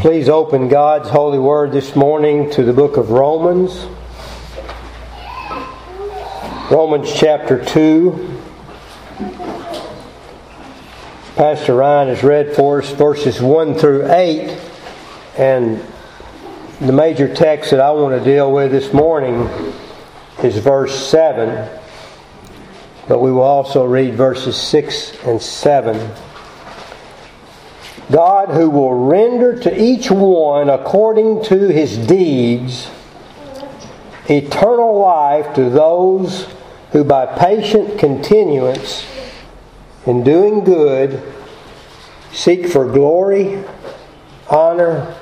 Please open God's holy word this morning to the book of Romans. Romans chapter 2. Pastor Ryan has read for us verses 1 through 8. And the major text that I want to deal with this morning is verse 7. But we will also read verses 6 and 7. God, who will render to each one according to his deeds eternal life to those who by patient continuance in doing good seek for glory, honor,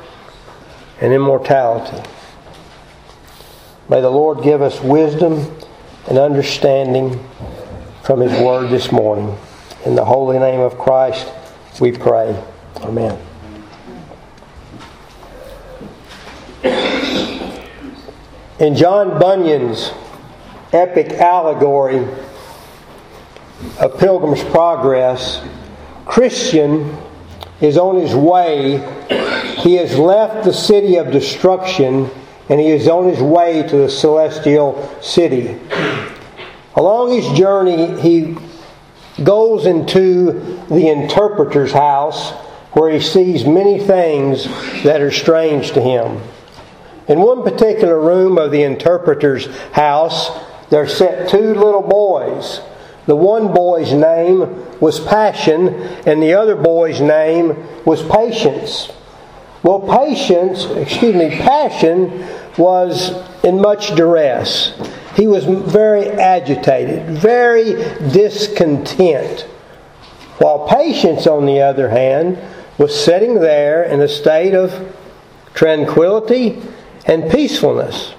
and immortality. May the Lord give us wisdom and understanding from His Word this morning. In the holy name of Christ, we pray. Amen. In John Bunyan's epic allegory of Pilgrim's Progress, Christian is on his way. He has left the city of destruction and he is on his way to the celestial city. Along his journey, he goes into the interpreter's house where he sees many things that are strange to him. In one particular room of the interpreter's house, there sat two little boys. The one boy's name was Passion, and the other boy's name was Patience. Well, Patience, excuse me, Passion was in much duress. He was very agitated, very discontent. While Patience, on the other hand, was sitting there in a state of tranquility and peacefulness.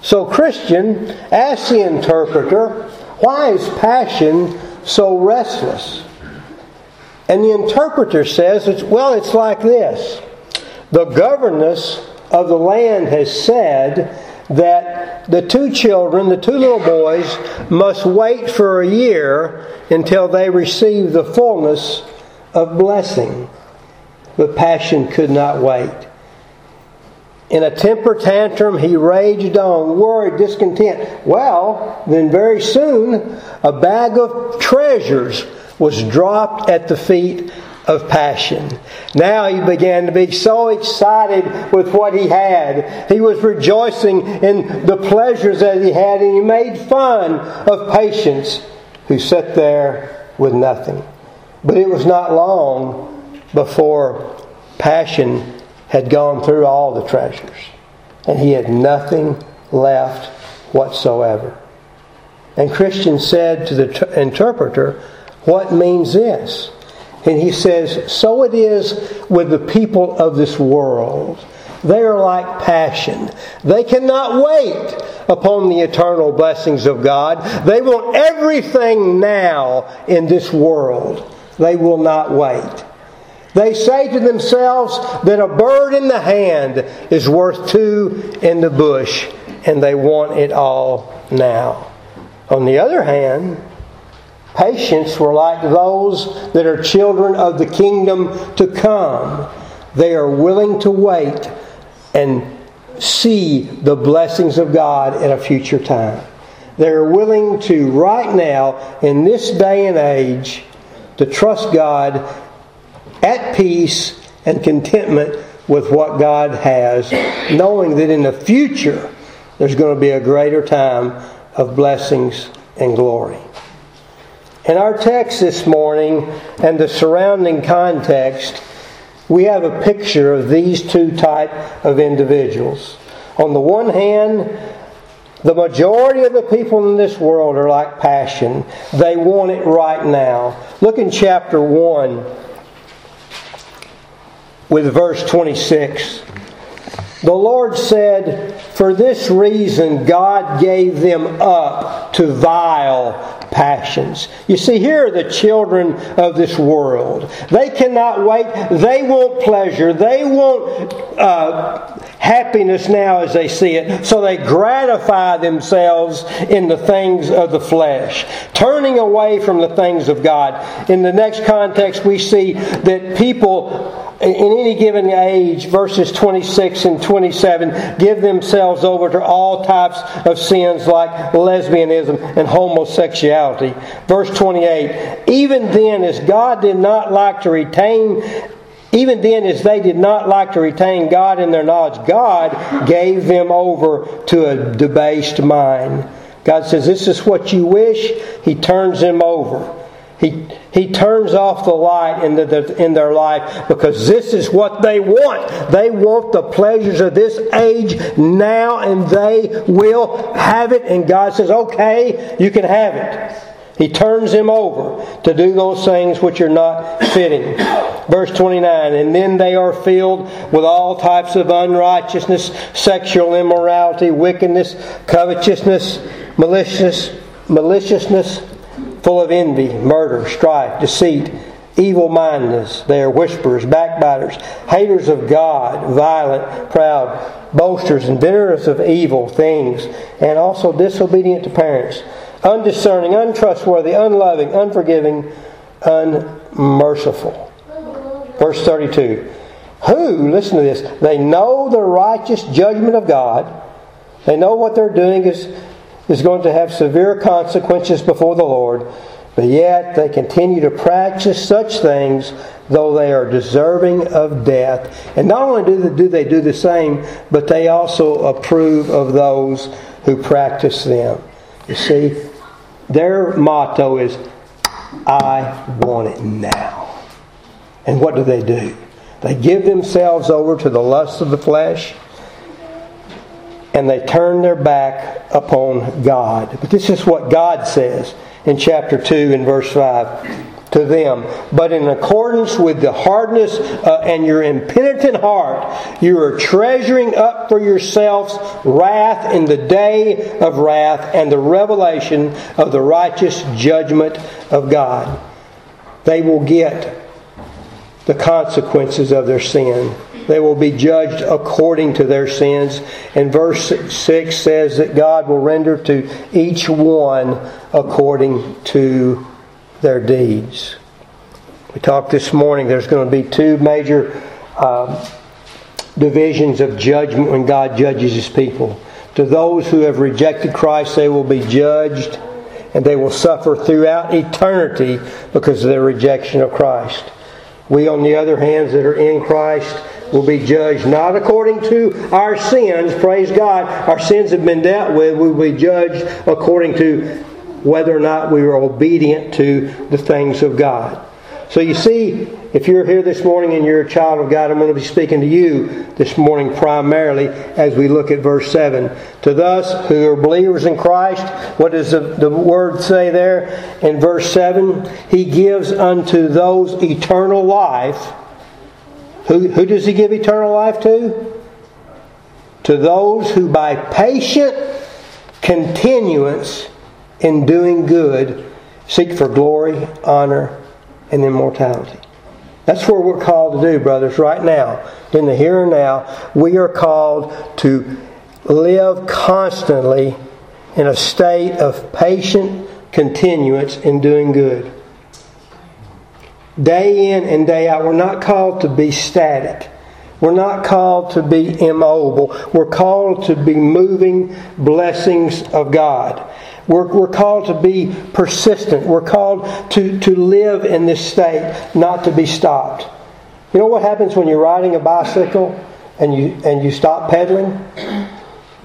So, Christian asked the interpreter, Why is passion so restless? And the interpreter says, Well, it's like this. The governess of the land has said that the two children, the two little boys, must wait for a year until they receive the fullness of blessing. But passion could not wait. In a temper tantrum, he raged on, worried, discontent. Well, then very soon, a bag of treasures was dropped at the feet of passion. Now he began to be so excited with what he had. He was rejoicing in the pleasures that he had, and he made fun of patience who sat there with nothing. But it was not long before passion had gone through all the treasures and he had nothing left whatsoever. And Christian said to the t- interpreter, What means this? And he says, So it is with the people of this world. They are like passion. They cannot wait upon the eternal blessings of God. They want everything now in this world. They will not wait. They say to themselves that a bird in the hand is worth two in the bush, and they want it all now. On the other hand, Patience were like those that are children of the kingdom to come. They are willing to wait and see the blessings of God in a future time. They are willing to, right now, in this day and age, to trust God at peace and contentment with what God has, knowing that in the future there's going to be a greater time of blessings and glory. In our text this morning and the surrounding context, we have a picture of these two type of individuals. On the one hand, the majority of the people in this world are like passion. They want it right now. Look in chapter 1 with verse 26. The Lord said, For this reason God gave them up to vile passions. You see, here are the children of this world. They cannot wait. They want pleasure. They want uh, happiness now as they see it. So they gratify themselves in the things of the flesh, turning away from the things of God. In the next context, we see that people in any given age, verses 26 and 27, give themselves over to all types of sins like lesbianism and homosexuality. Verse 28, even then, as God did not like to retain even then, as they did not like to retain God in their knowledge, God gave them over to a debased mind. God says, This is what you wish. He turns them over. He, he turns off the light in, the, in their life because this is what they want. They want the pleasures of this age now and they will have it. And God says, okay, you can have it. He turns them over to do those things which are not fitting. Verse 29 And then they are filled with all types of unrighteousness, sexual immorality, wickedness, covetousness, maliciousness, maliciousness full of envy, murder, strife, deceit, evil mindedness. They are whisperers, backbiters, haters of God, violent, proud, boasters, inventors of evil things, and also disobedient to parents, undiscerning, untrustworthy, unloving, unforgiving, unmerciful. Verse 32. Who, listen to this, they know the righteous judgment of God. They know what they're doing is is going to have severe consequences before the Lord, but yet they continue to practice such things though they are deserving of death. And not only do they, do the same, but they also approve of those who practice them. You see, their motto is, I want it now. And what do they do? They give themselves over to the lust of the flesh and they turn their back upon God. But this is what God says in chapter 2 and verse 5 to them. But in accordance with the hardness uh, and your impenitent heart, you are treasuring up for yourselves wrath in the day of wrath and the revelation of the righteous judgment of God. They will get the consequences of their sin they will be judged according to their sins. And verse 6 says that God will render to each one according to their deeds. We talked this morning, there's going to be two major uh, divisions of judgment when God judges his people. To those who have rejected Christ, they will be judged and they will suffer throughout eternity because of their rejection of Christ. We, on the other hand, that are in Christ, will be judged not according to our sins, praise God, our sins have been dealt with, we will be judged according to whether or not we were obedient to the things of God. So you see, if you're here this morning and you're a child of God, I'm going to be speaking to you this morning primarily as we look at verse 7. To those who are believers in Christ, what does the, the word say there in verse 7? He gives unto those eternal life who, who does he give eternal life to? To those who by patient continuance in doing good seek for glory, honor, and immortality. That's what we're called to do, brothers, right now. In the here and now, we are called to live constantly in a state of patient continuance in doing good day in and day out. We're not called to be static. We're not called to be immobile. We're called to be moving blessings of God. We're, we're called to be persistent. We're called to, to live in this state, not to be stopped. You know what happens when you're riding a bicycle and you, and you stop pedaling?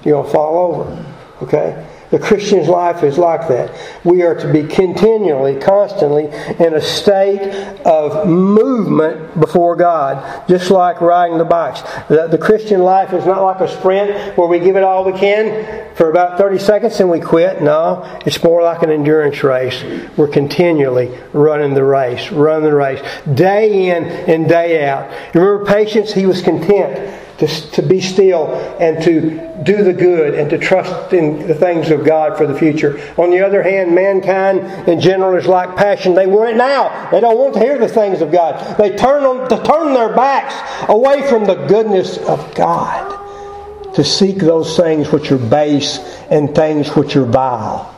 You're going to fall over. Okay? The Christian's life is like that. We are to be continually, constantly in a state of movement before God, just like riding the bikes. The, the, Christian life is not like a sprint where we give it all we can for about 30 seconds and we quit. No, it's more like an endurance race. We're continually running the race, running the race, day in and day out. Remember patience? He was content to, to be still and to do the good and to trust in the things of God for the future. On the other hand, mankind in general is like passion. They want it now. They don't want to hear the things of God. They turn, on, to turn their backs away from the goodness of God to seek those things which are base and things which are vile.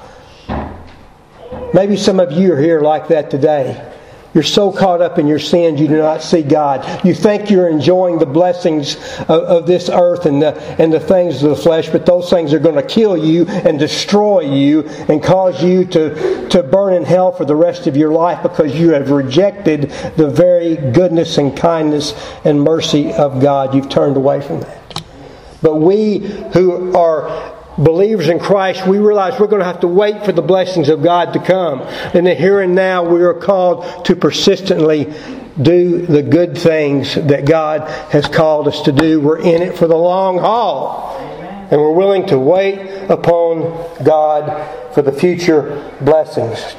Maybe some of you are here like that today. You're so caught up in your sins you do not see God. You think you're enjoying the blessings of, of this earth and the, and the things of the flesh, but those things are going to kill you and destroy you and cause you to, to burn in hell for the rest of your life because you have rejected the very goodness and kindness and mercy of God. You've turned away from that. But we who are believers in Christ, we realize we're going to have to wait for the blessings of God to come. And the here and now, we are called to persistently do the good things that God has called us to do. We're in it for the long haul. And we're willing to wait upon God for the future blessings.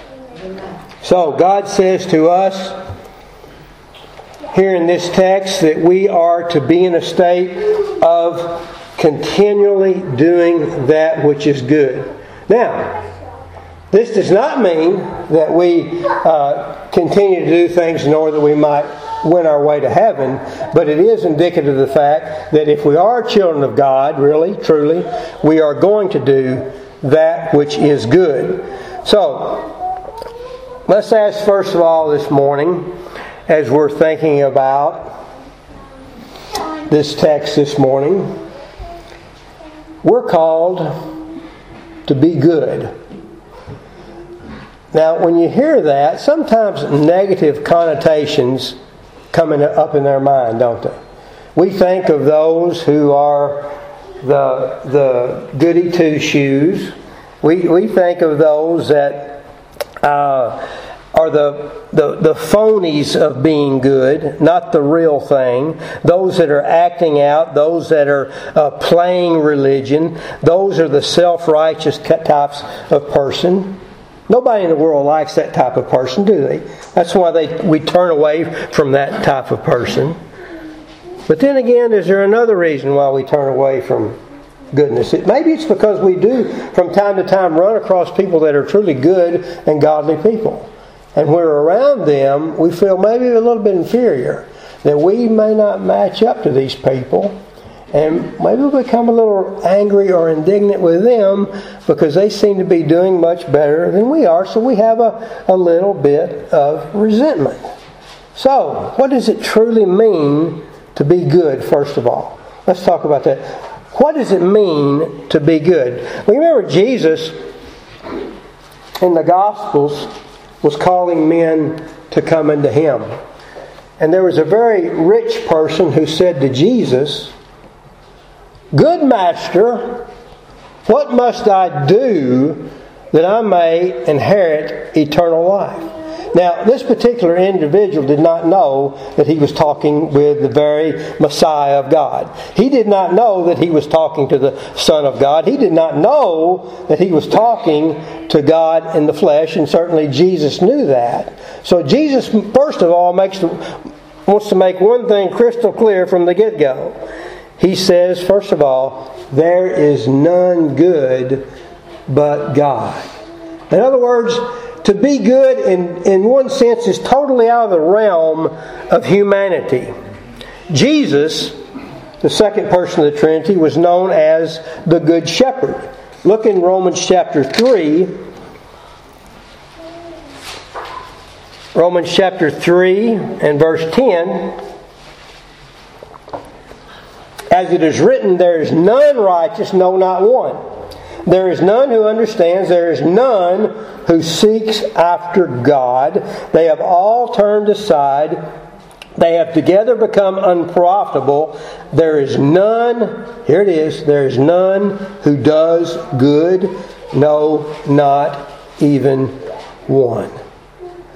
So, God says to us here in this text that we are to be in a state of continually doing that which is good. Now, this does not mean that we uh, continue to do things in order that we might win our way to heaven, but it is indicative of the fact that if we are children of God, really, truly, we are going to do that which is good. So, let's ask first of all this morning, as we're thinking about this text this morning, we're called to be good. Now, when you hear that, sometimes negative connotations come up in their mind, don't they? We think of those who are the, the goody two shoes. We, we think of those that uh, are the, the, the phonies of being good, not the real thing. Those that are acting out, those that are uh, playing religion, those are the self righteous types of person. Nobody in the world likes that type of person, do they? That's why they, we turn away from that type of person. But then again, is there another reason why we turn away from goodness? It, maybe it's because we do, from time to time, run across people that are truly good and godly people. And we're around them, we feel maybe a little bit inferior, that we may not match up to these people. And maybe we become a little angry or indignant with them because they seem to be doing much better than we are, so we have a, a little bit of resentment. So, what does it truly mean to be good, first of all? Let's talk about that. What does it mean to be good? Well, remember Jesus in the Gospels was calling men to come unto him. And there was a very rich person who said to Jesus, Good master, what must I do that I may inherit eternal life? Now, this particular individual did not know that he was talking with the very Messiah of God. He did not know that he was talking to the Son of God. He did not know that he was talking to God in the flesh, and certainly Jesus knew that. So Jesus, first of all, makes wants to make one thing crystal clear from the get go. He says, first of all, there is none good but God. In other words, to be good, in, in one sense, is totally out of the realm of humanity. Jesus, the second person of the Trinity, was known as the Good Shepherd. Look in Romans chapter 3. Romans chapter 3 and verse 10. As it is written, there is none righteous, no, not one. There is none who understands. There is none who seeks after God. They have all turned aside. They have together become unprofitable. There is none, here it is, there is none who does good. No, not even one.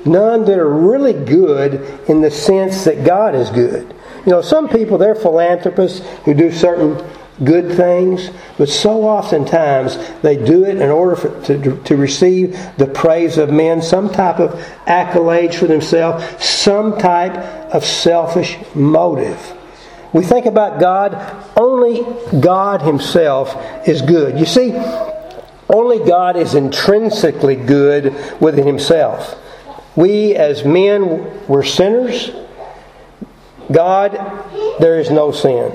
None that are really good in the sense that God is good. You know, some people, they're philanthropists who do certain good things, but so oftentimes they do it in order for, to, to receive the praise of men, some type of accolades for themselves, some type of selfish motive. We think about God, only God Himself is good. You see, only God is intrinsically good within Himself. We as men, we're sinners. God, there is no sin.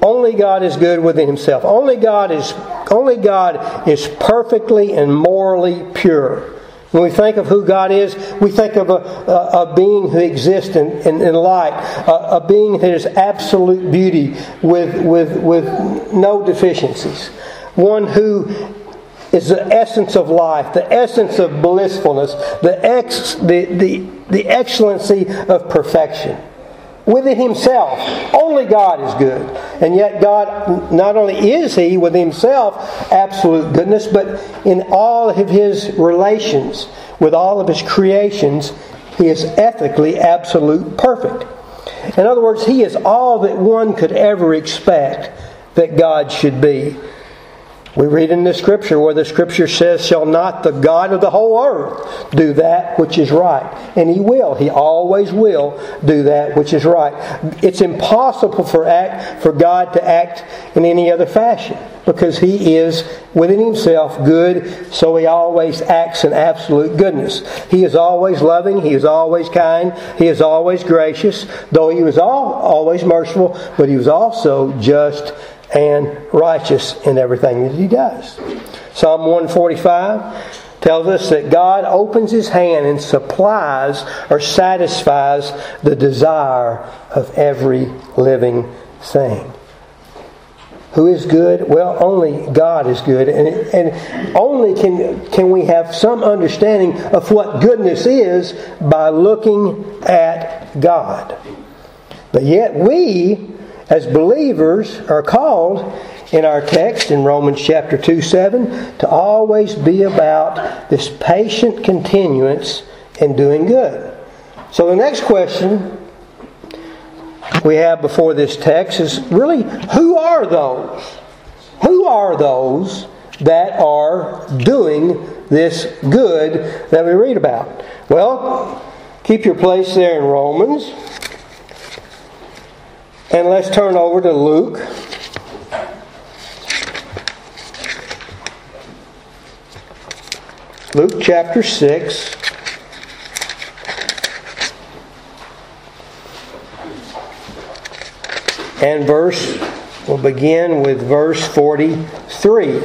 Only God is good within himself. Only God is only God is perfectly and morally pure. When we think of who God is, we think of a, a, a being who exists in, in, in light, a, a, being that is absolute beauty with, with, with no deficiencies, one who is the essence of life, the essence of blissfulness, the, ex, the, the, the excellency of perfection within himself. Only God is good. And yet, God, not only is He with Himself absolute goodness, but in all of His relations with all of His creations, He is ethically absolute perfect. In other words, He is all that one could ever expect that God should be. We read in the scripture where the scripture says, Shall not the God of the whole earth do that which is right? And He will. He always will do that which is right. It's impossible for, act, for God to act in any other fashion because He is within Himself good, so He always acts in absolute goodness. He is always loving, He is always kind, He is always gracious, though He was all, always merciful, but He was also just and righteous in everything that he does. Psalm 145 tells us that God opens his hand and supplies or satisfies the desire of every living thing. Who is good? Well, only God is good. And, and only can, can we have some understanding of what goodness is by looking at God. But yet we as believers are called in our text in Romans chapter 2 7 to always be about this patient continuance in doing good. So the next question we have before this text is really who are those? Who are those that are doing this good that we read about? Well, keep your place there in Romans. And let's turn over to Luke. Luke chapter 6. And verse, we'll begin with verse 43.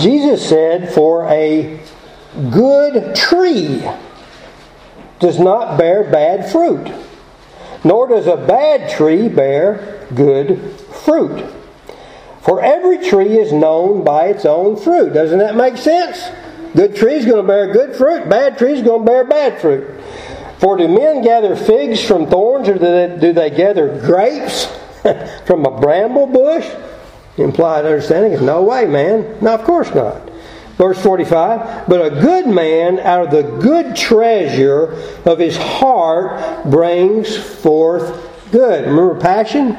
Jesus said, For a good tree does not bear bad fruit, nor does a bad tree bear good fruit. For every tree is known by its own fruit. Doesn't that make sense? Good tree is going to bear good fruit, bad tree is going to bear bad fruit. For do men gather figs from thorns, or do they, do they gather grapes from a bramble bush? Implied understanding is no way, man. No, of course not. Verse 45 But a good man out of the good treasure of his heart brings forth good. Remember passion?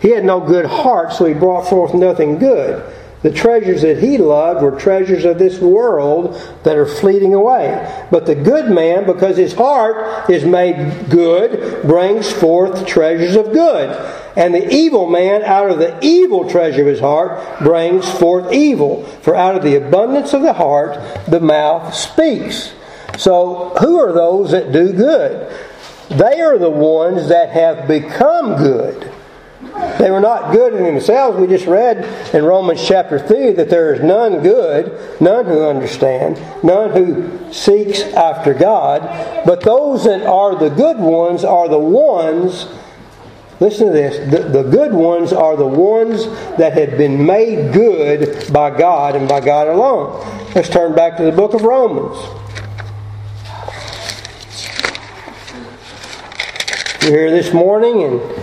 He had no good heart, so he brought forth nothing good. The treasures that he loved were treasures of this world that are fleeting away. But the good man, because his heart is made good, brings forth treasures of good. And the evil man, out of the evil treasure of his heart, brings forth evil. For out of the abundance of the heart, the mouth speaks. So, who are those that do good? They are the ones that have become good. They were not good in themselves. We just read in Romans chapter 3 that there is none good, none who understand, none who seeks after God. But those that are the good ones are the ones, listen to this, the, the good ones are the ones that have been made good by God and by God alone. Let's turn back to the book of Romans. You're here this morning and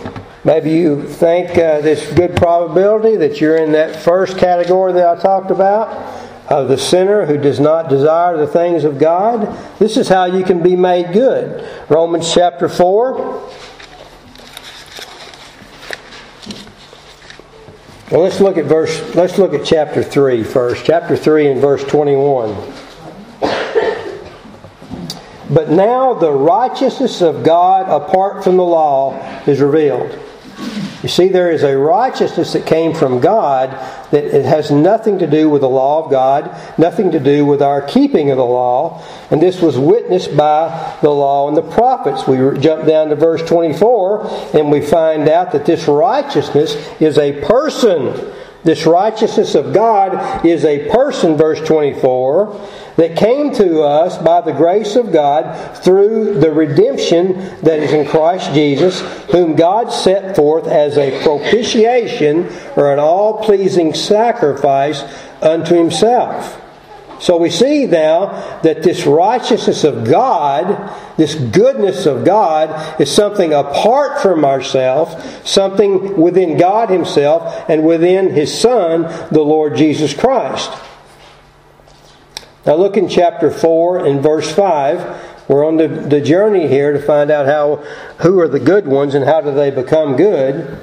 Maybe you think uh, this good probability that you're in that first category that I talked about of the sinner who does not desire the things of God. This is how you can be made good. Romans chapter 4. Well, let's look at verse let's look at chapter 3 first. Chapter 3 and verse 21. But now the righteousness of God apart from the law is revealed You see, there is a righteousness that came from God that it has nothing to do with the law of God, nothing to do with our keeping of the law, and this was witnessed by the law and the prophets. We jump down to verse 24 and we find out that this righteousness is a person. This righteousness of God is a person, verse 24 that came to us by the grace of God through the redemption that is in Christ Jesus, whom God set forth as a propitiation or an all pleasing sacrifice unto himself. So we see now that this righteousness of God, this goodness of God, is something apart from ourselves, something within God Himself and within His Son, the Lord Jesus Christ. Now look in chapter 4 and verse 5. We're on the, the journey here to find out how who are the good ones and how do they become good.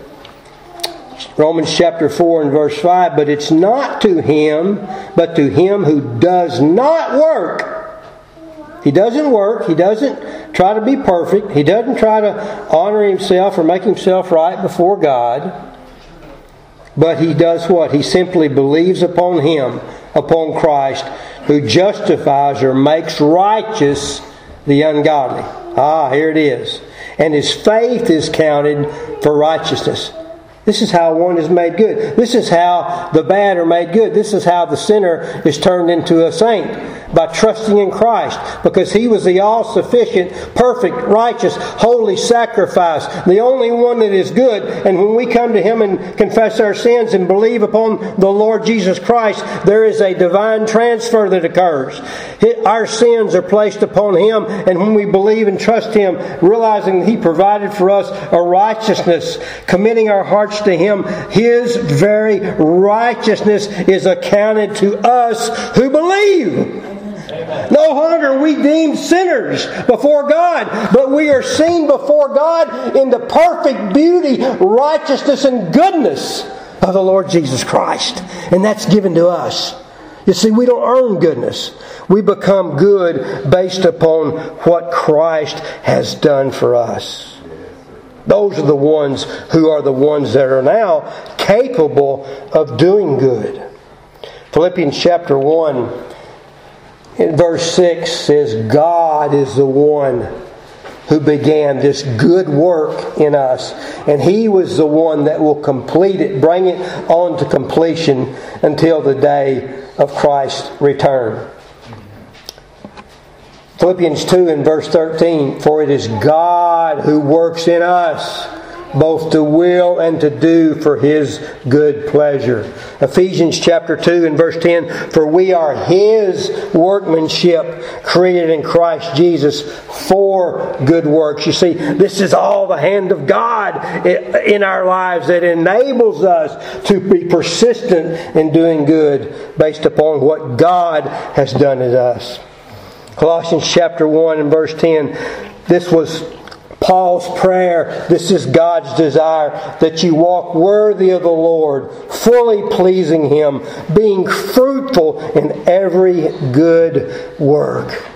Romans chapter 4 and verse 5, but it's not to him, but to him who does not work. He doesn't work. He doesn't try to be perfect. He doesn't try to honor himself or make himself right before God. But he does what? He simply believes upon him, upon Christ, who justifies or makes righteous the ungodly. Ah, here it is. And his faith is counted for righteousness. This is how one is made good. This is how the bad are made good. This is how the sinner is turned into a saint by trusting in Christ because he was the all sufficient, perfect, righteous, holy sacrifice, the only one that is good. And when we come to him and confess our sins and believe upon the Lord Jesus Christ, there is a divine transfer that occurs. Our sins are placed upon him, and when we believe and trust him, realizing he provided for us a righteousness, committing our hearts to Him, His very righteousness is accounted to us who believe. No longer we deemed sinners before God, but we are seen before God in the perfect beauty, righteousness, and goodness of the Lord Jesus Christ. And that's given to us. You see, we don't earn goodness. We become good based upon what Christ has done for us. Those are the ones who are the ones that are now capable of doing good. Philippians chapter 1 in verse 6 says, God is the one who began this good work in us. And He was the one that will complete it, bring it on to completion until the day of Christ's return. Philippians 2 and verse 13 For it is God who works in us both to will and to do for his good pleasure. Ephesians chapter 2 and verse 10 For we are his workmanship created in Christ Jesus for good works. You see, this is all the hand of God in our lives that enables us to be persistent in doing good based upon what God has done in us. Colossians chapter 1 and verse 10. This was Paul's prayer. This is God's desire that you walk worthy of the Lord, fully pleasing Him, being fruitful in every good work.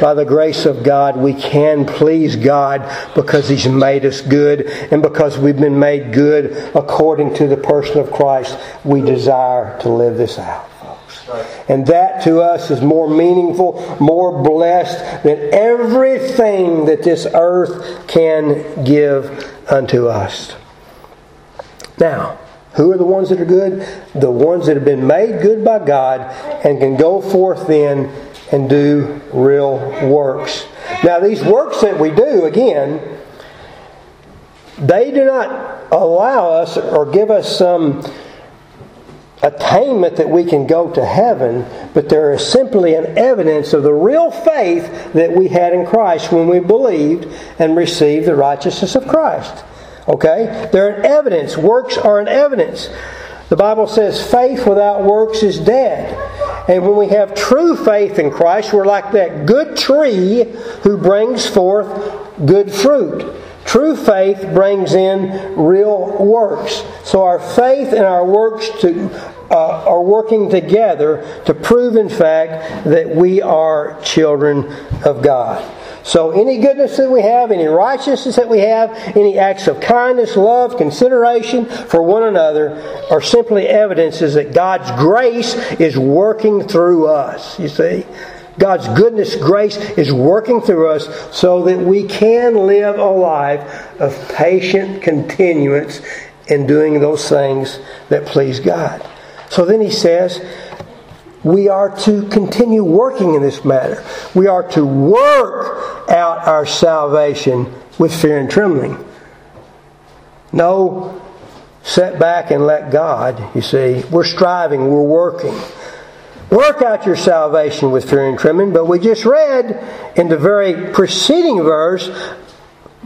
By the grace of God, we can please God because He's made us good, and because we've been made good according to the person of Christ, we desire to live this out. And that to us is more meaningful, more blessed than everything that this earth can give unto us. Now, who are the ones that are good? The ones that have been made good by God and can go forth then and do real works. Now, these works that we do, again, they do not allow us or give us some attainment that we can go to heaven, but there is simply an evidence of the real faith that we had in Christ when we believed and received the righteousness of Christ. Okay? They're an evidence. Works are an evidence. The Bible says faith without works is dead. And when we have true faith in Christ, we're like that good tree who brings forth good fruit. True faith brings in real works. So our faith and our works to, uh, are working together to prove, in fact, that we are children of God. So, any goodness that we have, any righteousness that we have, any acts of kindness, love, consideration for one another are simply evidences that God's grace is working through us. You see? God's goodness, grace is working through us so that we can live a life of patient continuance in doing those things that please God. So then he says, we are to continue working in this matter. We are to work out our salvation with fear and trembling. No, set back and let God, you see. We're striving, we're working. Work out your salvation with fear and trembling, but we just read in the very preceding verse,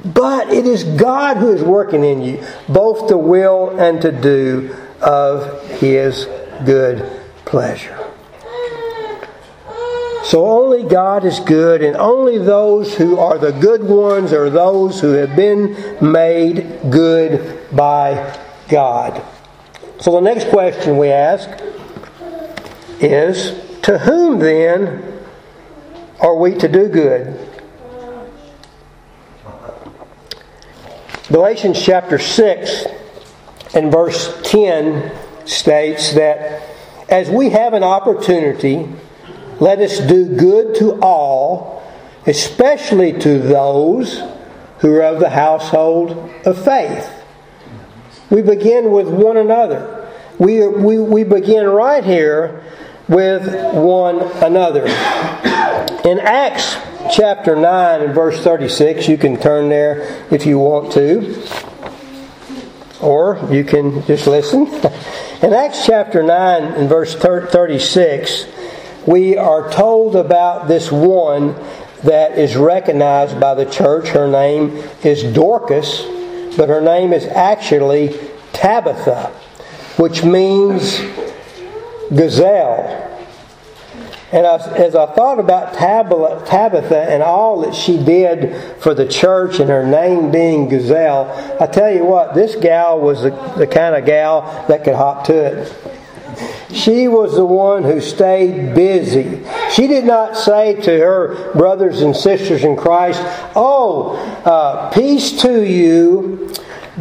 but it is God who is working in you, both to will and to do of His good pleasure. So only God is good, and only those who are the good ones are those who have been made good by God. So the next question we ask is To whom then are we to do good? Galatians chapter 6 and verse 10 states that as we have an opportunity, let us do good to all, especially to those who are of the household of faith. We begin with one another. We, we, we begin right here with one another. In Acts chapter 9 and verse 36, you can turn there if you want to, or you can just listen. In Acts chapter 9 and verse 36, we are told about this one that is recognized by the church. Her name is Dorcas, but her name is actually Tabitha, which means gazelle. And as I thought about Tabitha and all that she did for the church and her name being Gazelle, I tell you what, this gal was the, the kind of gal that could hop to it. She was the one who stayed busy. She did not say to her brothers and sisters in Christ, Oh, uh, peace to you,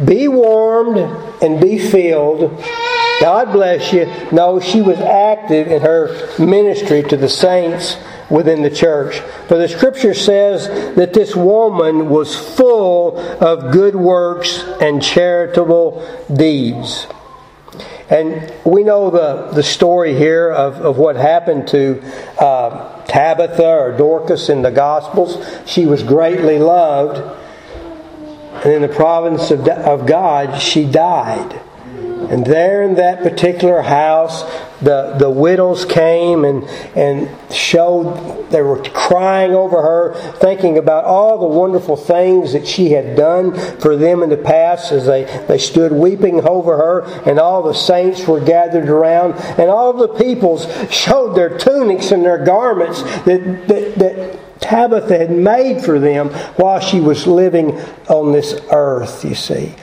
be warmed and be filled. God bless you. No, she was active in her ministry to the saints within the church. For the scripture says that this woman was full of good works and charitable deeds. And we know the, the story here of, of what happened to uh, Tabitha or Dorcas in the Gospels. She was greatly loved. And in the province of, of God, she died. And there in that particular house, the, the widows came and, and showed, they were crying over her, thinking about all the wonderful things that she had done for them in the past as they, they stood weeping over her, and all the saints were gathered around, and all the peoples showed their tunics and their garments that, that, that Tabitha had made for them while she was living on this earth, you see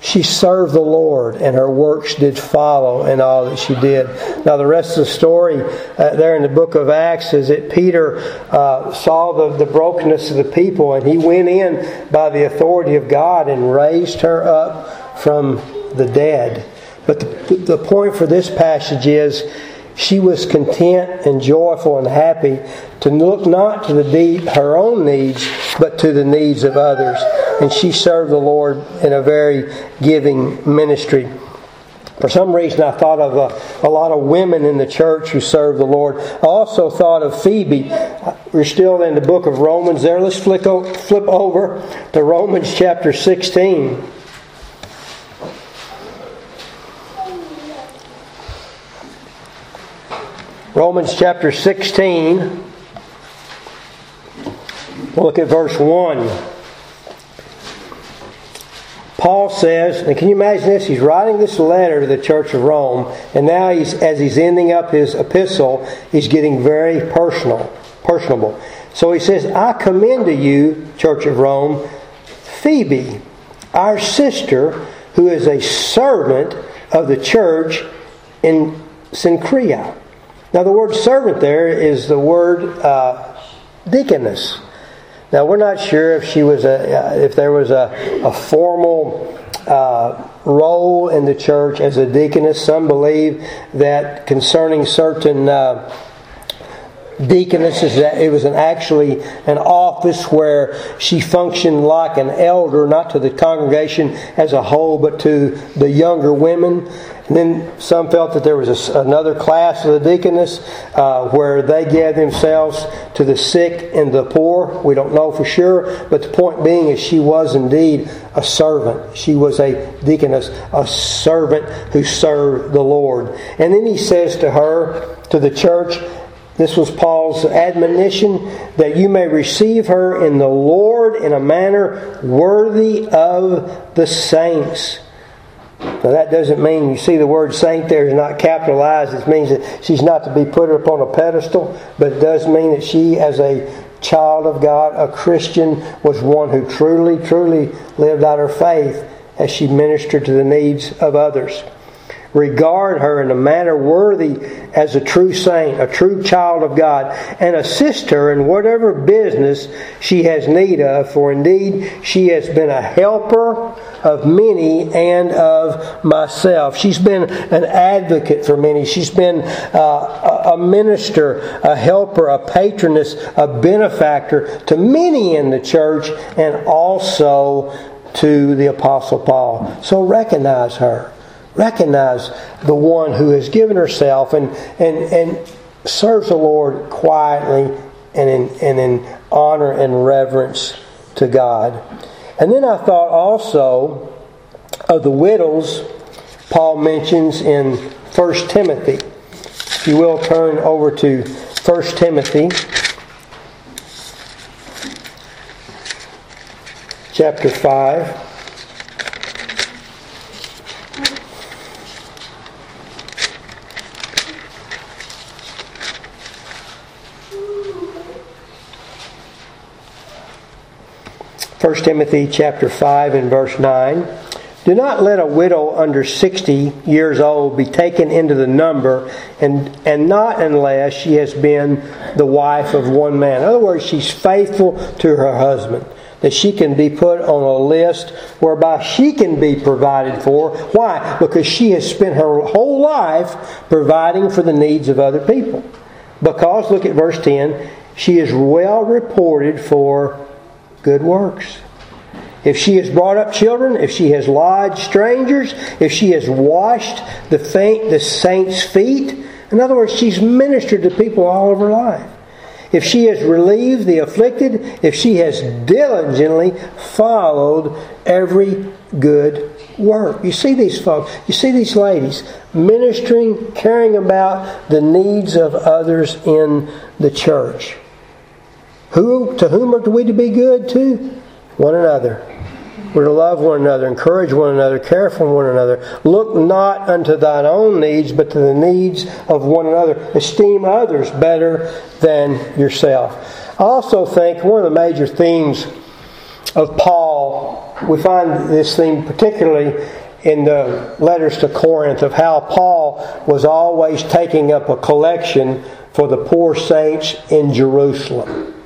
she served the Lord, and her works did follow in all that she did. Now, the rest of the story uh, there in the book of Acts is that Peter uh, saw the, the brokenness of the people, and he went in by the authority of God and raised her up from the dead. But the, the point for this passage is she was content and joyful and happy to look not to the her own needs, but to the needs of others. And she served the Lord in a very giving ministry. For some reason, I thought of a, a, lot of women in the church who serve the Lord. I also thought of Phoebe. We're still in the book of Romans there. Let's flick, flip over to Romans chapter 16. Romans chapter 16. We'll look at verse 1. Paul says, and can you imagine this? He's writing this letter to the church of Rome, and now he's as he's ending up his epistle, he's getting very personal, personable. So he says, I commend to you, Church of Rome, Phoebe, our sister, who is a servant of the church in Cenchrea now, the word servant there is the word uh, deaconess. Now we're not sure if she was a if there was a, a formal uh, role in the church as a deaconess. Some believe that concerning certain uh, deaconesses that it was an actually an office where she functioned like an elder, not to the congregation as a whole, but to the younger women. And then some felt that there was a, another class of the deaconess uh, where they gave themselves to the sick and the poor. We don't know for sure, but the point being is she was indeed a servant. She was a deaconess, a servant who served the Lord. And then he says to her, to the church, this was Paul's admonition that you may receive her in the Lord in a manner worthy of the saints. Now that doesn't mean you see the word saint there is not capitalized. It means that she's not to be put upon a pedestal, but it does mean that she, as a child of God, a Christian, was one who truly, truly lived out her faith as she ministered to the needs of others regard her in a manner worthy as a true saint, a true child of God, and assist her in whatever business she has need of, for indeed she has been a helper of many and of myself. She's been an advocate for many. She's been uh, a minister, a helper, a patroness, a benefactor to many in the church, and also to the Apostle Paul. So recognize her recognize the one who has given herself and, and, and serves the Lord quietly and in, and in honor and reverence to God. And then I thought also of the widows Paul mentions in 1 Timothy. If you will turn over to 1 Timothy chapter 5. 1 Timothy chapter 5 and verse 9. Do not let a widow under 60 years old be taken into the number, and, and not unless she has been the wife of one man. In other words, she's faithful to her husband. That she can be put on a list whereby she can be provided for. Why? Because she has spent her whole life providing for the needs of other people. Because, look at verse 10, she is well reported for good works. If she has brought up children, if she has lodged strangers, if she has washed the, faint, the saints' feet, in other words, she's ministered to people all of her life. If she has relieved the afflicted, if she has diligently followed every good work. You see these folks, you see these ladies ministering, caring about the needs of others in the church. Who to whom are we to be good to? One another. We're to love one another, encourage one another, care for one another. Look not unto thine own needs, but to the needs of one another. Esteem others better than yourself. I also think one of the major themes of Paul, we find this theme particularly in the letters to Corinth of how Paul was always taking up a collection for the poor saints in Jerusalem.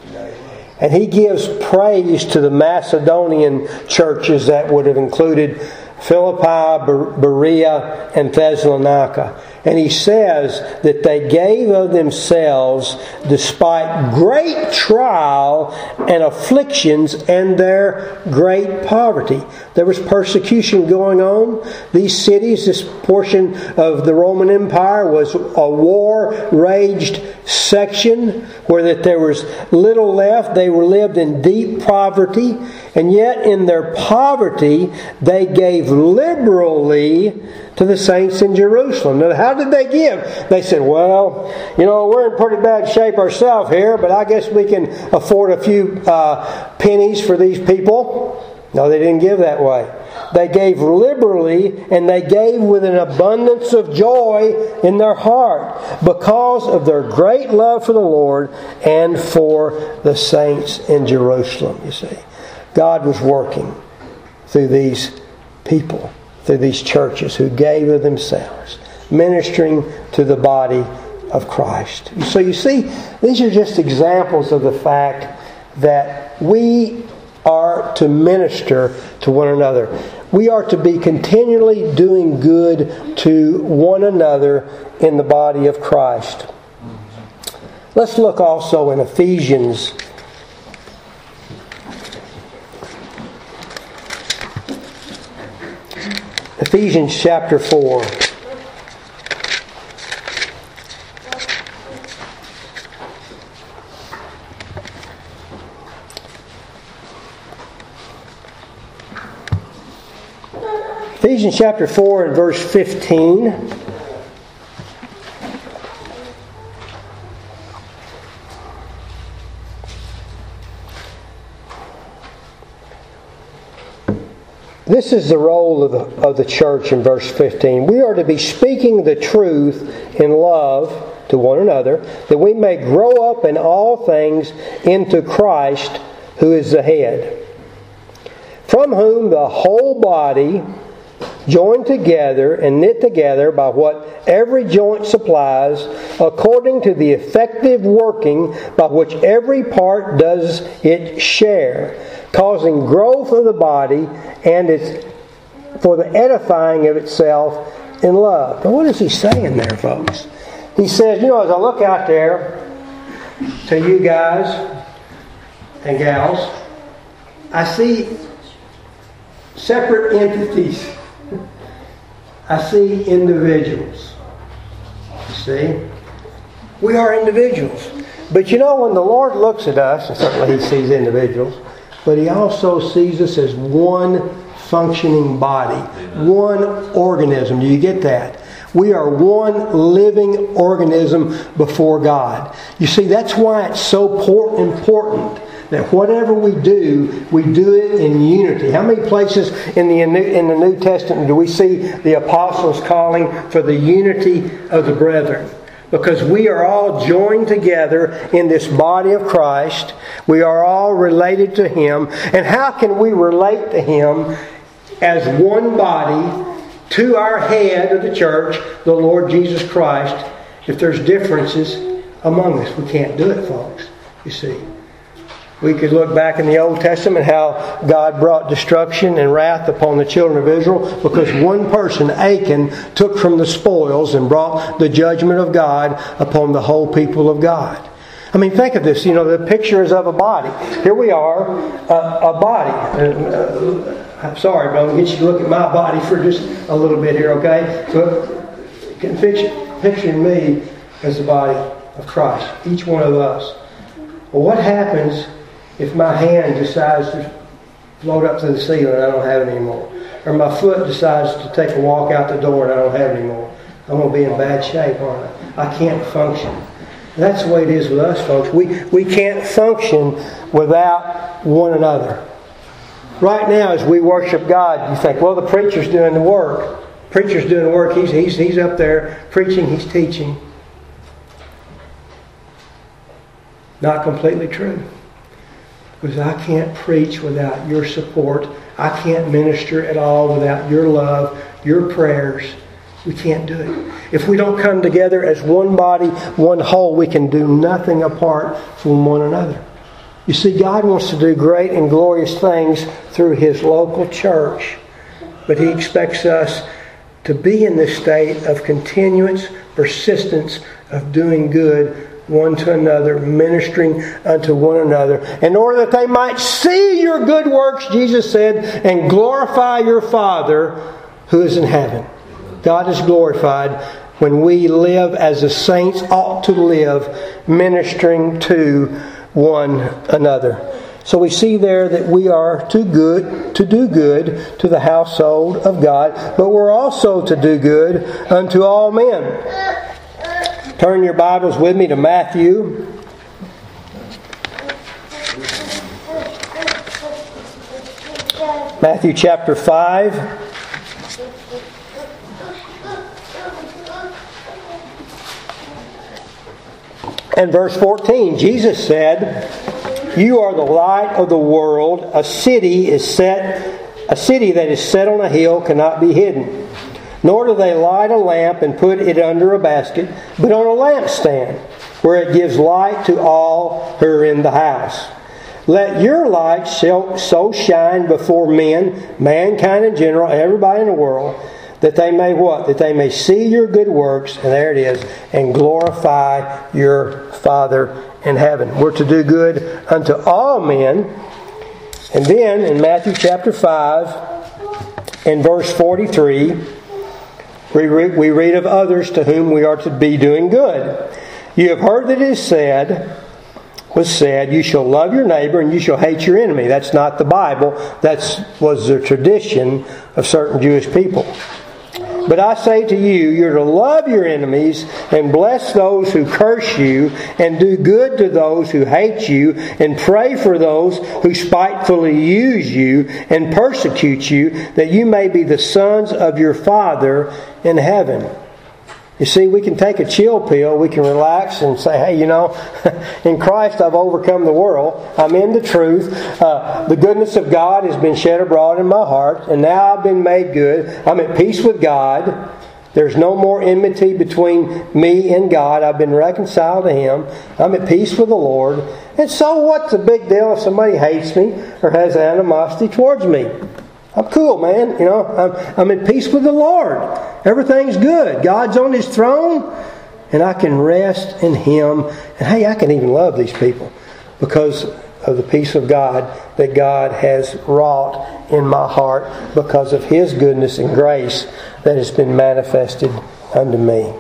And he gives praise to the Macedonian churches that would have included Philippi, Berea, and Thessalonica. And he says that they gave of themselves despite great trial and afflictions and their great poverty. There was persecution going on. These cities, this portion of the Roman Empire, was a war raged section where that there was little left. They were lived in deep poverty, and yet in their poverty they gave liberally to the saints in Jerusalem. Now, how did they give? They said, Well, you know, we're in pretty bad shape ourselves here, but I guess we can afford a few uh, pennies for these people. No, they didn't give that way. They gave liberally and they gave with an abundance of joy in their heart because of their great love for the Lord and for the saints in Jerusalem, you see. God was working through these people through these churches who gave of themselves, ministering to the body of Christ. So you see, these are just examples of the fact that we are to minister to one another. We are to be continually doing good to one another in the body of Christ. Let's look also in Ephesians. Ephesians chapter 4. Ephesians chapter 4 and verse 15. This is the role of the, of the church in verse 15. We are to be speaking the truth in love to one another, that we may grow up in all things into Christ, who is the head, from whom the whole body joined together and knit together by what every joint supplies, according to the effective working by which every part does its share, causing growth of the body and its for the edifying of itself in love. Now, what is he saying there, folks? He says, you know, as I look out there to you guys and gals, I see separate entities I see individuals. You see? We are individuals. But you know, when the Lord looks at us, and certainly He sees individuals, but He also sees us as one functioning body, one organism. Do you get that? We are one living organism before God. You see, that's why it's so important that whatever we do, we do it in unity. How many places in the in the New Testament do we see the apostles calling for the unity of the brethren? Because we are all joined together in this body of Christ. We are all related to Him. And how can we relate to Him as one body to our head of the church, the Lord Jesus Christ, if there's differences among us? We can't do it, folks, you see. We could look back in the Old Testament how God brought destruction and wrath upon the children of Israel because one person, Achan, took from the spoils and brought the judgment of God upon the whole people of God. I mean, think of this. You know, the picture is of a body. Here we are, uh, a body. Uh, I'm sorry, but I'm going to get you to look at my body for just a little bit here, okay? So, can picture, picture me as the body of Christ, each one of us. Well, what happens if my hand decides to float up to the ceiling I don't have it anymore, or my foot decides to take a walk out the door and I don't have it anymore, I'm going to be in bad shape, aren't I? I can't function. That's the way it is with us, folks. We, we can't function without one another. Right now, as we worship God, you think, well, the preacher's doing the work. Preacher's doing the work. He's, he's, he's up there preaching, he's teaching. Not completely true. Because I can't preach without your support. I can't minister at all without your love, your prayers. We can't do it. If we don't come together as one body, one whole, we can do nothing apart from one another. You see, God wants to do great and glorious things through His local church, but He expects us to be in this state of continuance, persistence of doing good one to another, ministering unto one another, in order that they might see your good works, Jesus said, and glorify your Father who is in heaven. God is glorified when we live as the saints ought to live, ministering to one another. So we see there that we are to good to do good to the household of God, but we're also to do good unto all men. Turn your Bibles with me to Matthew. Matthew chapter 5. And verse 14, Jesus said, You are the light of the world. A city is set a city that is set on a hill cannot be hidden. Nor do they light a lamp and put it under a basket, but on a lampstand, where it gives light to all who are in the house. Let your light so shine before men, mankind in general, everybody in the world, that they may what? That they may see your good works, and there it is, and glorify your Father in heaven. We're to do good unto all men. And then in Matthew chapter 5, in verse 43, we read, of others to whom we are to be doing good. You have heard that it is said, was said, You shall love your neighbor and you shall hate your enemy. That's not the Bible. That was the tradition of certain Jewish people. But I say to you, you're to love your enemies and bless those who curse you, and do good to those who hate you, and pray for those who spitefully use you and persecute you, that you may be the sons of your Father in heaven. You see, we can take a chill pill, we can relax and say, hey, you know, in Christ I've overcome the world. I'm in the truth. Uh, the goodness of God has been shed abroad in my heart, and now I've been made good. I'm at peace with God. There's no more enmity between me and God. I've been reconciled to Him. I'm at peace with the Lord. And so, what's the big deal if somebody hates me or has animosity towards me? I'm cool, man. You know, I'm, I'm in peace with the Lord. Everything's good. God's on His throne, and I can rest in Him. And hey, I can even love these people because of the peace of God that God has wrought in my heart because of His goodness and grace that has been manifested unto me.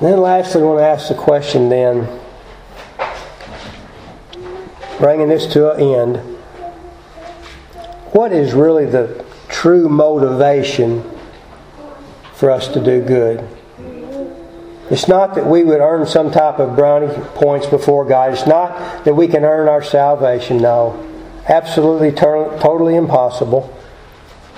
And then, lastly, I want to ask the question then, bringing this to an end what is really the true motivation for us to do good? It's not that we would earn some type of brownie points before God. It's not that we can earn our salvation. No. Absolutely, totally impossible.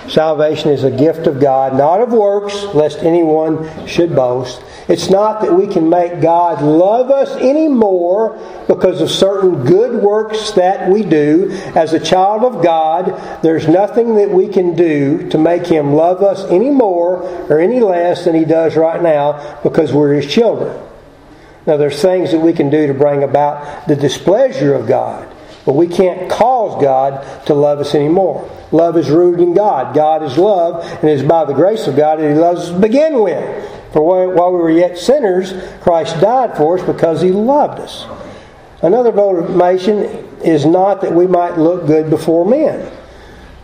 Salvation is a gift of God, not of works, lest anyone should boast. It's not that we can make God love us anymore because of certain good works that we do. As a child of God, there's nothing that we can do to make Him love us any more or any less than He does right now because we're His children. Now, there's things that we can do to bring about the displeasure of God. But we can't cause God to love us anymore. Love is rooted in God. God is love, and it is by the grace of God that He loves us to begin with. For while we were yet sinners, Christ died for us because He loved us. Another motivation is not that we might look good before men.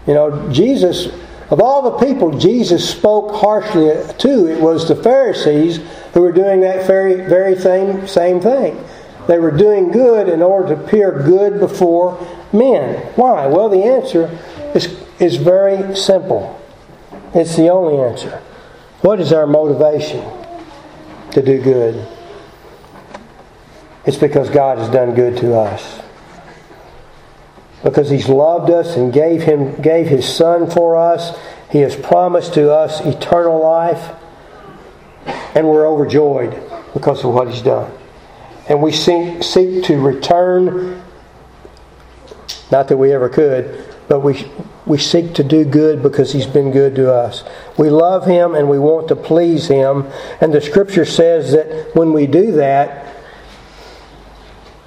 You know, Jesus, of all the people Jesus spoke harshly to, it was the Pharisees who were doing that very, very same, same thing. They were doing good in order to appear good before men. Why? Well, the answer is, is very simple. It's the only answer. What is our motivation to do good? It's because God has done good to us. Because He's loved us and gave Him gave His Son for us. He has promised to us eternal life. And we're overjoyed because of what He's done and we seek, seek to return, not that we ever could, but we, we seek to do good because He's been good to us. We love Him and we want to please Him. And the Scripture says that when we do that,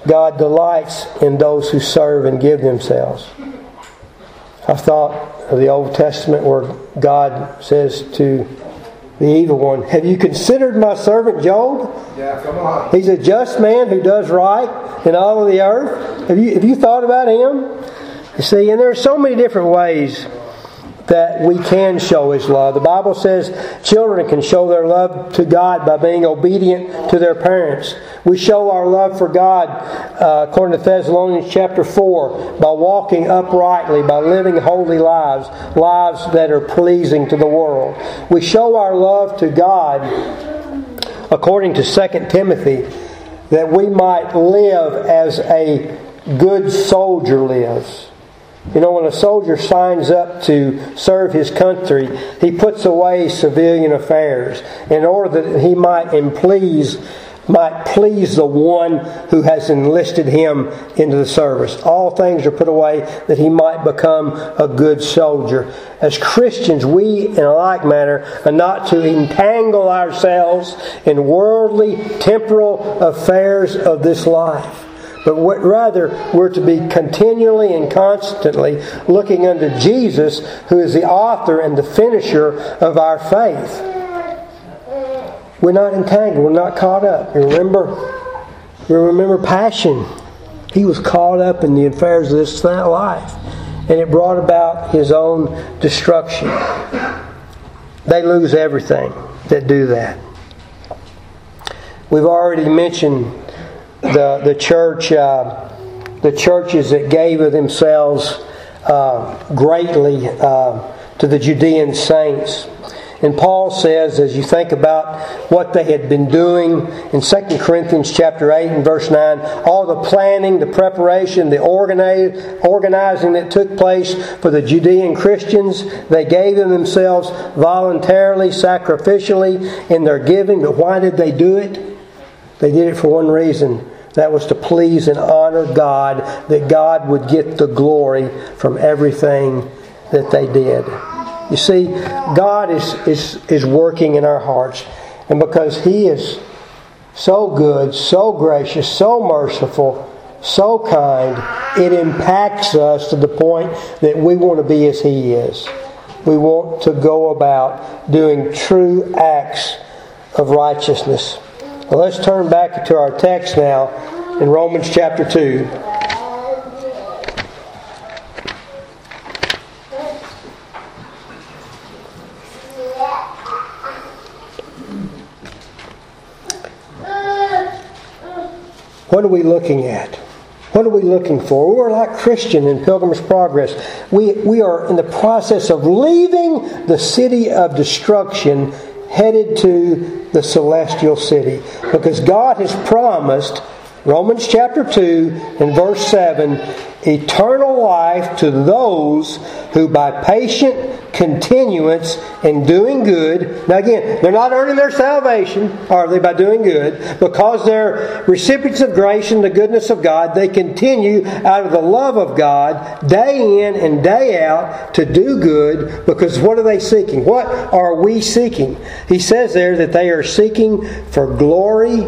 God delights in those who serve and give themselves. I thought of the Old Testament where God says to the evil one. Have you considered my servant Job? Yeah, come on. He's a just man who does right in all of the earth. Have you, have you thought about him? You see, and there are so many different ways that we can show His love. The Bible says children can show their love to God by being obedient to their parents. We show our love for God, uh, according to Thessalonians chapter 4, by walking uprightly, by living holy lives, lives that are pleasing to the world. We show our love to God, according to 2 Timothy, that we might live as a good soldier lives. You know, when a soldier signs up to serve his country, he puts away civilian affairs in order that he might please might please the one who has enlisted him into the service. All things are put away that he might become a good soldier. As Christians, we, in a like manner, are not to entangle ourselves in worldly, temporal affairs of this life but rather we're to be continually and constantly looking unto Jesus, who is the author and the finisher of our faith. We're not entangled, we're not caught up. You remember? You remember passion. He was caught up in the affairs of this life, and it brought about his own destruction. They lose everything that do that. We've already mentioned the the church, uh, the churches that gave of themselves uh, greatly uh, to the Judean saints. And Paul says, as you think about what they had been doing in 2 Corinthians chapter 8 and verse 9, all the planning, the preparation, the organizing that took place for the Judean Christians, they gave them themselves voluntarily, sacrificially in their giving. But why did they do it? They did it for one reason. That was to please and honor God, that God would get the glory from everything that they did. You see, God is, is, is working in our hearts. And because He is so good, so gracious, so merciful, so kind, it impacts us to the point that we want to be as He is. We want to go about doing true acts of righteousness. Well, let's turn back to our text now in Romans chapter 2. What are we looking at? What are we looking for? We're like Christian in Pilgrim's Progress. We, we are in the process of leaving the city of destruction headed to the celestial city. Because God has promised, Romans chapter 2 and verse 7, eternal life to those who by patient continuance in doing good. Now, again, they're not earning their salvation, are they, by doing good? Because they're recipients of grace and the goodness of God, they continue out of the love of God day in and day out to do good because what are they seeking? What are we seeking? He says there that they are seeking for glory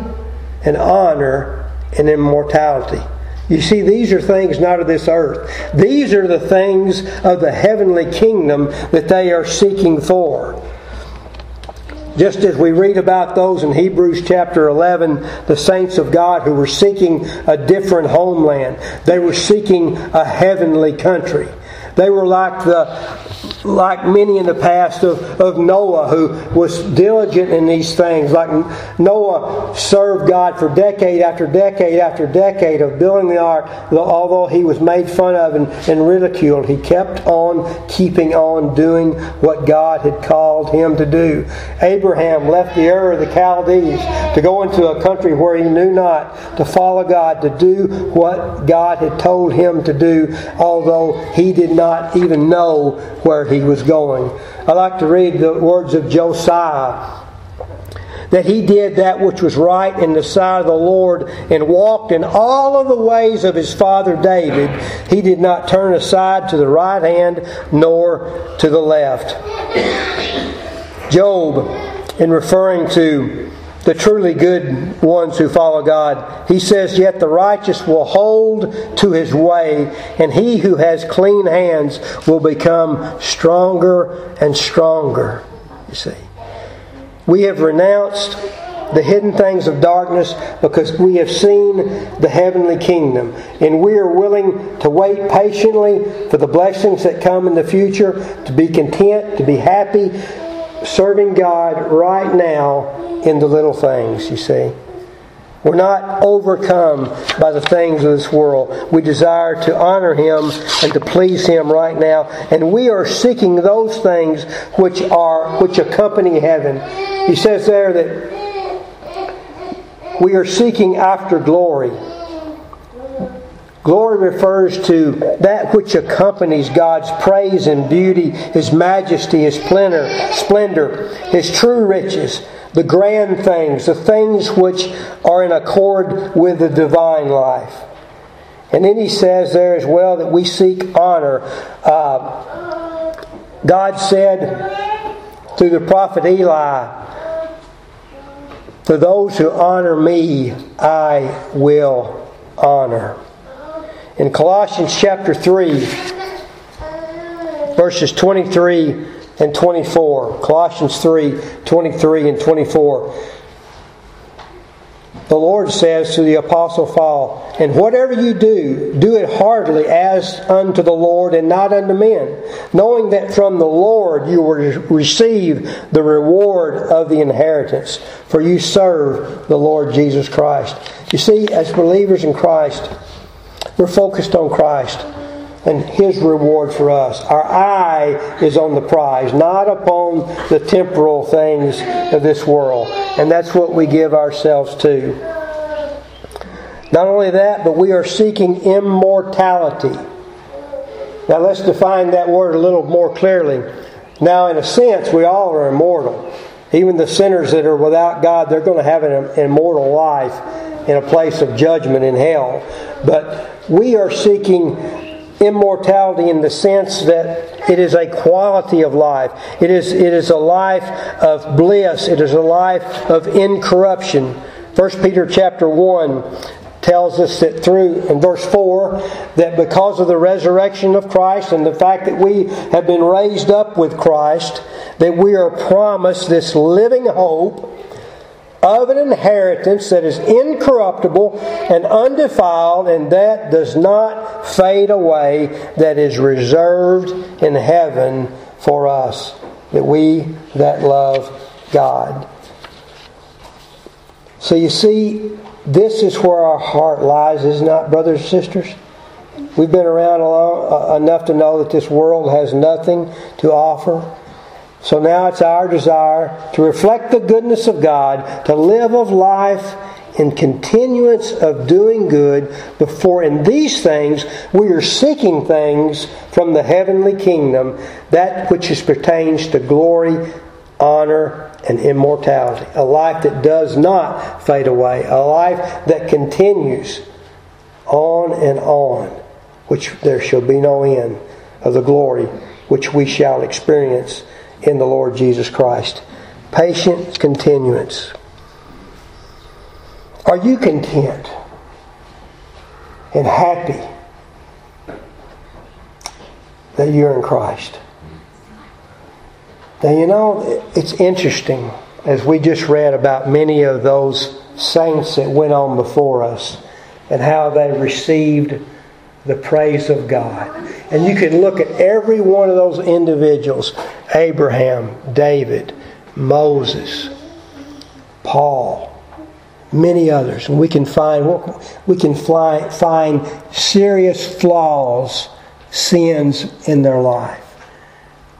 and honor and immortality. You see, these are things not of this earth. These are the things of the heavenly kingdom that they are seeking for. Just as we read about those in Hebrews chapter 11, the saints of God who were seeking a different homeland, they were seeking a heavenly country. They were like the like many in the past of, of Noah who was diligent in these things. Like Noah served God for decade after decade after decade of building the ark, although he was made fun of and, and ridiculed, he kept on keeping on doing what God had called him to do. Abraham left the Ur of the Chaldees to go into a country where he knew not, to follow God, to do what God had told him to do, although he did not even know where he was going. I like to read the words of Josiah that he did that which was right in the sight of the Lord and walked in all of the ways of his father David. He did not turn aside to the right hand nor to the left. Job, in referring to the truly good ones who follow God. He says, Yet the righteous will hold to his way, and he who has clean hands will become stronger and stronger. You see. We have renounced the hidden things of darkness because we have seen the heavenly kingdom. And we are willing to wait patiently for the blessings that come in the future, to be content, to be happy, serving God right now in the little things, you see. We're not overcome by the things of this world. We desire to honor Him and to please Him right now, and we are seeking those things which are which accompany heaven. He says there that we are seeking after glory. Glory refers to that which accompanies God's praise and beauty, His majesty, His splendor, splendor, His true riches, the grand things, the things which are in accord with the divine life. And then he says there as well that we seek honor. Uh, God said through the prophet Eli, For those who honor me, I will honor. In Colossians chapter 3, verses 23 and 24, Colossians 3 23 and 24, the Lord says to the Apostle Paul, And whatever you do, do it heartily as unto the Lord and not unto men, knowing that from the Lord you will receive the reward of the inheritance, for you serve the Lord Jesus Christ. You see, as believers in Christ, we're focused on Christ and His reward for us. Our eye is on the prize, not upon the temporal things of this world. And that's what we give ourselves to. Not only that, but we are seeking immortality. Now let's define that word a little more clearly. Now, in a sense, we all are immortal. Even the sinners that are without God, they're going to have an immortal life in a place of judgment in hell. But we are seeking immortality in the sense that it is a quality of life. It is, it is a life of bliss. It is a life of incorruption. 1 Peter chapter 1 tells us that through, in verse 4, that because of the resurrection of Christ and the fact that we have been raised up with Christ, that we are promised this living hope of an inheritance that is incorruptible and undefiled, and that does not fade away, that is reserved in heaven for us, that we that love God. So you see, this is where our heart lies, is not, brothers and sisters? We've been around long, uh, enough to know that this world has nothing to offer. So now it's our desire to reflect the goodness of God, to live of life in continuance of doing good, before in these things we are seeking things from the heavenly kingdom, that which is, pertains to glory, honor, and immortality. A life that does not fade away, a life that continues on and on, which there shall be no end of the glory which we shall experience in the Lord Jesus Christ. Patient continuance. Are you content and happy that you're in Christ? Now, you know, it's interesting as we just read about many of those saints that went on before us and how they received the praise of God. And you can look at every one of those individuals Abraham, David, Moses, Paul, many others. And we can find we can fly, find serious flaws, sins in their life.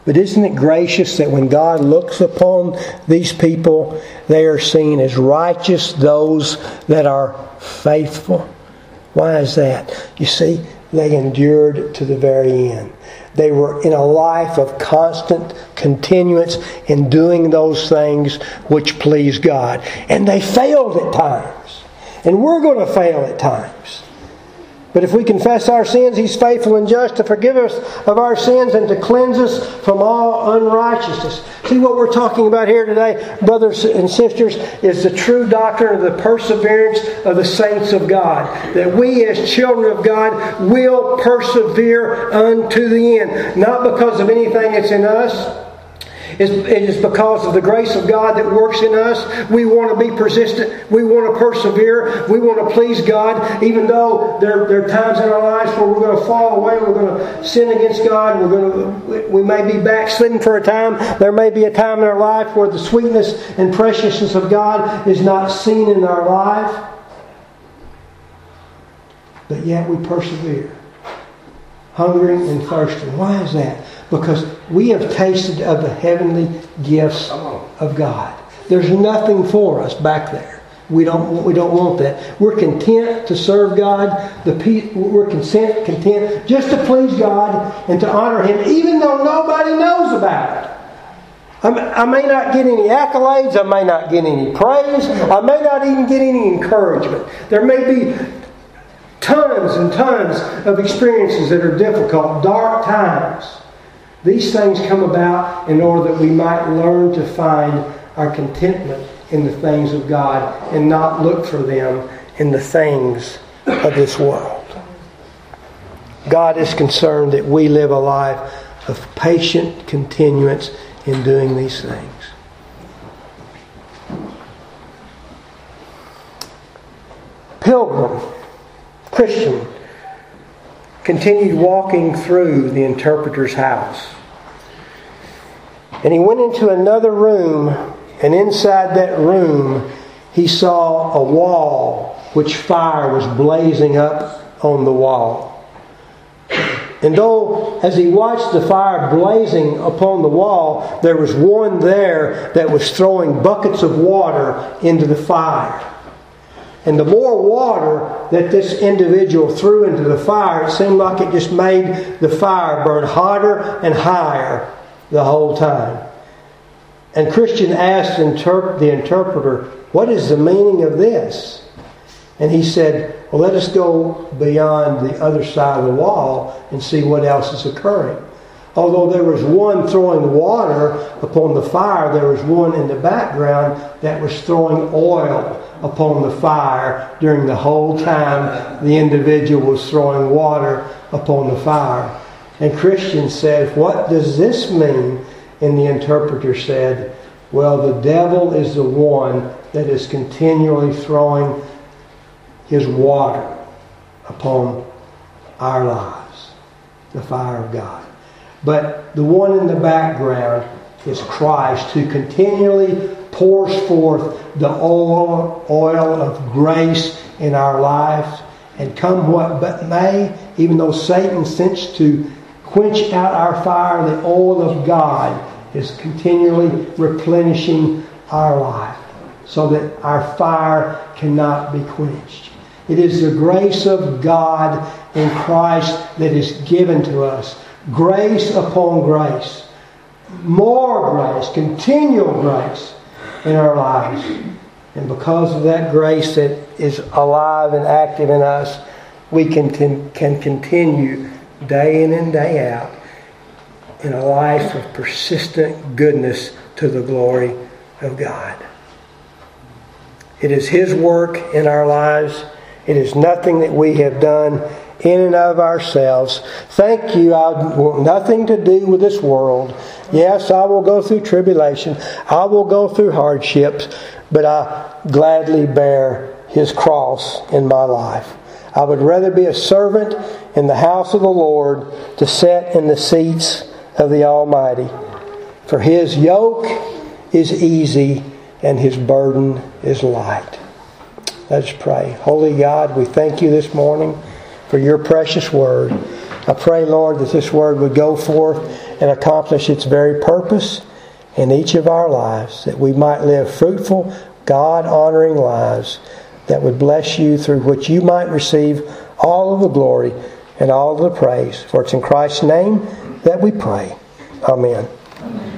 But isn't it gracious that when God looks upon these people, they are seen as righteous, those that are faithful? Why is that? You see, they endured to the very end. They were in a life of constant continuance in doing those things which please God. And they failed at times. And we're going to fail at times. But if we confess our sins, He's faithful and just to forgive us of our sins and to cleanse us from all unrighteousness. See what we're talking about here today, brothers and sisters, is the true doctrine of the perseverance of the saints of God. That we, as children of God, will persevere unto the end. Not because of anything that's in us it is because of the grace of God that works in us. We want to be persistent. We want to persevere. We want to please God, even though there, there are times in our lives where we're going to fall away. We're going to sin against God. We're going to, we may be backslidden for a time. There may be a time in our life where the sweetness and preciousness of God is not seen in our life. But yet we persevere, hungering and thirsting. Why is that? Because we have tasted of the heavenly gifts of God. There's nothing for us back there. We don't, we don't want that. We're content to serve God. The, we're content, content just to please God and to honor Him, even though nobody knows about it. I may not get any accolades. I may not get any praise. I may not even get any encouragement. There may be tons and tons of experiences that are difficult, dark times. These things come about in order that we might learn to find our contentment in the things of God and not look for them in the things of this world. God is concerned that we live a life of patient continuance in doing these things. Pilgrim, Christian, continued walking through the interpreter's house. And he went into another room, and inside that room, he saw a wall which fire was blazing up on the wall. And though, as he watched the fire blazing upon the wall, there was one there that was throwing buckets of water into the fire. And the more water that this individual threw into the fire, it seemed like it just made the fire burn hotter and higher the whole time. And Christian asked the interpreter, What is the meaning of this? And he said, Well, let us go beyond the other side of the wall and see what else is occurring. Although there was one throwing water upon the fire, there was one in the background that was throwing oil upon the fire during the whole time the individual was throwing water upon the fire. And Christian said, What does this mean? And the interpreter said, Well, the devil is the one that is continually throwing his water upon our lives, the fire of God. But the one in the background is Christ who continually pours forth the oil, oil of grace in our lives. And come what but may, even though Satan seeks to quench out our fire, the oil of God is continually replenishing our life so that our fire cannot be quenched. It is the grace of God in Christ that is given to us. Grace upon grace. More grace, continual grace in our lives. And because of that grace that is alive and active in us, we can, can continue day in and day out in a life of persistent goodness to the glory of God. It is His work in our lives. It is nothing that we have done in and of ourselves. Thank you. I want nothing to do with this world. Yes, I will go through tribulation. I will go through hardships, but I gladly bear his cross in my life. I would rather be a servant in the house of the Lord to sit in the seats of the Almighty. For his yoke is easy and his burden is light. Let us pray. Holy God, we thank you this morning for your precious word. I pray, Lord, that this word would go forth and accomplish its very purpose in each of our lives, that we might live fruitful, God honoring lives that would bless you through which you might receive all of the glory and all of the praise. For it's in Christ's name that we pray. Amen. Amen.